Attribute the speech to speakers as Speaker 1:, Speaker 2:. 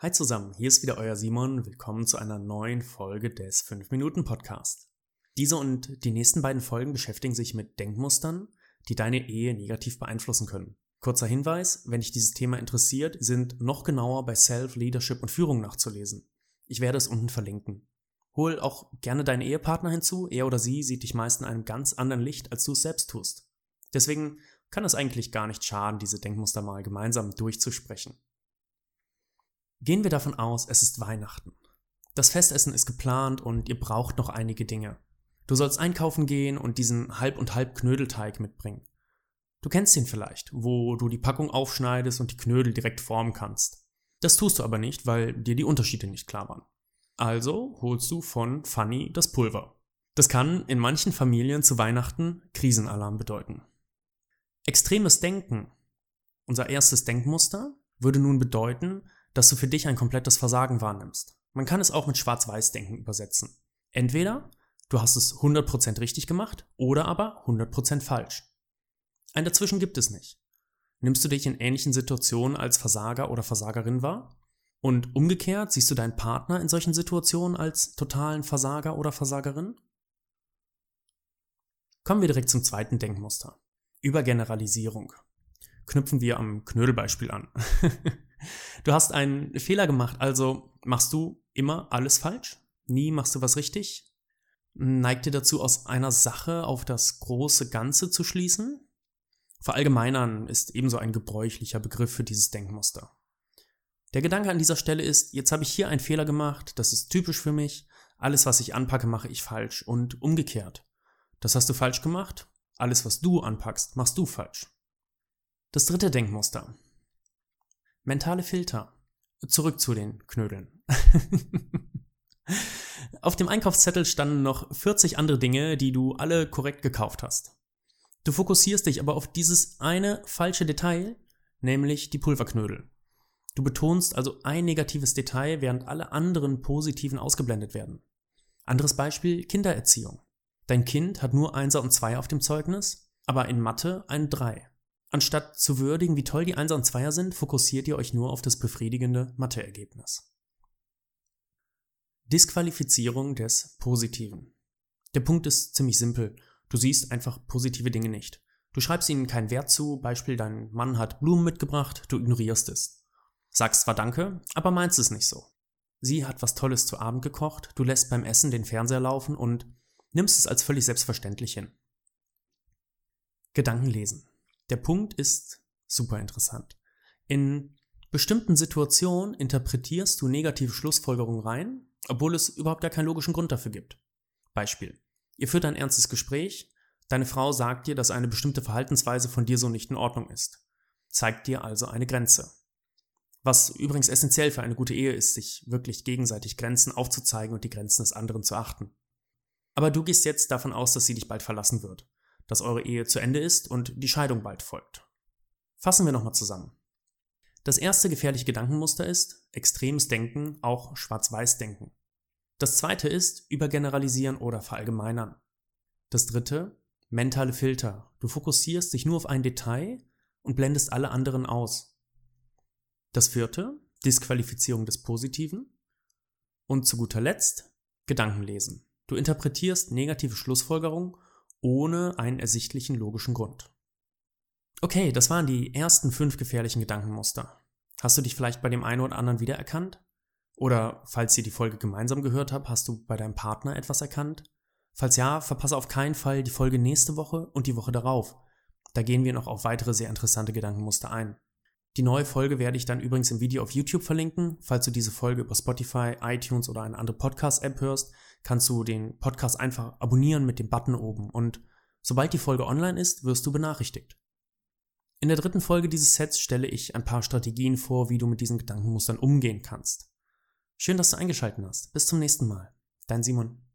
Speaker 1: Hi zusammen, hier ist wieder euer Simon. Willkommen zu einer neuen Folge des 5-Minuten-Podcast. Diese und die nächsten beiden Folgen beschäftigen sich mit Denkmustern, die deine Ehe negativ beeinflussen können. Kurzer Hinweis, wenn dich dieses Thema interessiert, sind noch genauer bei Self, Leadership und Führung nachzulesen. Ich werde es unten verlinken. Hol auch gerne deinen Ehepartner hinzu, er oder sie sieht dich meist in einem ganz anderen Licht, als du es selbst tust. Deswegen kann es eigentlich gar nicht schaden, diese Denkmuster mal gemeinsam durchzusprechen. Gehen wir davon aus, es ist Weihnachten. Das Festessen ist geplant und ihr braucht noch einige Dinge. Du sollst einkaufen gehen und diesen halb und halb Knödelteig mitbringen. Du kennst ihn vielleicht, wo du die Packung aufschneidest und die Knödel direkt formen kannst. Das tust du aber nicht, weil dir die Unterschiede nicht klar waren. Also holst du von Funny das Pulver. Das kann in manchen Familien zu Weihnachten Krisenalarm bedeuten. Extremes Denken, unser erstes Denkmuster, würde nun bedeuten, dass du für dich ein komplettes Versagen wahrnimmst. Man kann es auch mit Schwarz-Weiß-Denken übersetzen. Entweder du hast es 100% richtig gemacht oder aber 100% falsch. Ein Dazwischen gibt es nicht. Nimmst du dich in ähnlichen Situationen als Versager oder Versagerin wahr? Und umgekehrt siehst du deinen Partner in solchen Situationen als totalen Versager oder Versagerin? Kommen wir direkt zum zweiten Denkmuster. Übergeneralisierung. Knüpfen wir am Knödelbeispiel an. Du hast einen Fehler gemacht, also machst du immer alles falsch? Nie machst du was richtig? Neigt dir dazu, aus einer Sache auf das große Ganze zu schließen? Verallgemeinern ist ebenso ein gebräuchlicher Begriff für dieses Denkmuster. Der Gedanke an dieser Stelle ist, jetzt habe ich hier einen Fehler gemacht, das ist typisch für mich, alles, was ich anpacke, mache ich falsch und umgekehrt. Das hast du falsch gemacht, alles, was du anpackst, machst du falsch. Das dritte Denkmuster. Mentale Filter. Zurück zu den Knödeln. Auf dem Einkaufszettel standen noch 40 andere Dinge, die du alle korrekt gekauft hast. Du fokussierst dich aber auf dieses eine falsche Detail, nämlich die Pulverknödel. Du betonst also ein negatives Detail, während alle anderen positiven ausgeblendet werden. Anderes Beispiel Kindererziehung. Dein Kind hat nur Einser und Zweier auf dem Zeugnis, aber in Mathe ein Drei. Anstatt zu würdigen, wie toll die Einser und Zweier sind, fokussiert ihr euch nur auf das befriedigende Matheergebnis. Disqualifizierung des Positiven. Der Punkt ist ziemlich simpel. Du siehst einfach positive Dinge nicht. Du schreibst ihnen keinen Wert zu, Beispiel dein Mann hat Blumen mitgebracht, du ignorierst es. Sagst zwar Danke, aber meinst es nicht so. Sie hat was Tolles zu Abend gekocht, du lässt beim Essen den Fernseher laufen und nimmst es als völlig selbstverständlich hin. Gedanken lesen. Der Punkt ist super interessant. In bestimmten Situationen interpretierst du negative Schlussfolgerungen rein, obwohl es überhaupt gar keinen logischen Grund dafür gibt. Beispiel. Ihr führt ein ernstes Gespräch, deine Frau sagt dir, dass eine bestimmte Verhaltensweise von dir so nicht in Ordnung ist. Zeigt dir also eine Grenze. Was übrigens essentiell für eine gute Ehe ist, sich wirklich gegenseitig Grenzen aufzuzeigen und die Grenzen des anderen zu achten. Aber du gehst jetzt davon aus, dass sie dich bald verlassen wird dass eure Ehe zu Ende ist und die Scheidung bald folgt. Fassen wir nochmal zusammen. Das erste gefährliche Gedankenmuster ist extremes Denken, auch Schwarz-Weiß-Denken. Das zweite ist Übergeneralisieren oder Verallgemeinern. Das dritte, mentale Filter. Du fokussierst dich nur auf ein Detail und blendest alle anderen aus. Das vierte, Disqualifizierung des Positiven. Und zu guter Letzt, Gedankenlesen. Du interpretierst negative Schlussfolgerungen ohne einen ersichtlichen logischen Grund. Okay, das waren die ersten fünf gefährlichen Gedankenmuster. Hast du dich vielleicht bei dem einen oder anderen wiedererkannt? Oder falls ihr die Folge gemeinsam gehört habt, hast du bei deinem Partner etwas erkannt? Falls ja, verpasse auf keinen Fall die Folge nächste Woche und die Woche darauf. Da gehen wir noch auf weitere sehr interessante Gedankenmuster ein. Die neue Folge werde ich dann übrigens im Video auf YouTube verlinken. Falls du diese Folge über Spotify, iTunes oder eine andere Podcast-App hörst, kannst du den Podcast einfach abonnieren mit dem Button oben und sobald die Folge online ist, wirst du benachrichtigt. In der dritten Folge dieses Sets stelle ich ein paar Strategien vor, wie du mit diesen Gedankenmustern umgehen kannst. Schön, dass du eingeschaltet hast. Bis zum nächsten Mal. Dein Simon.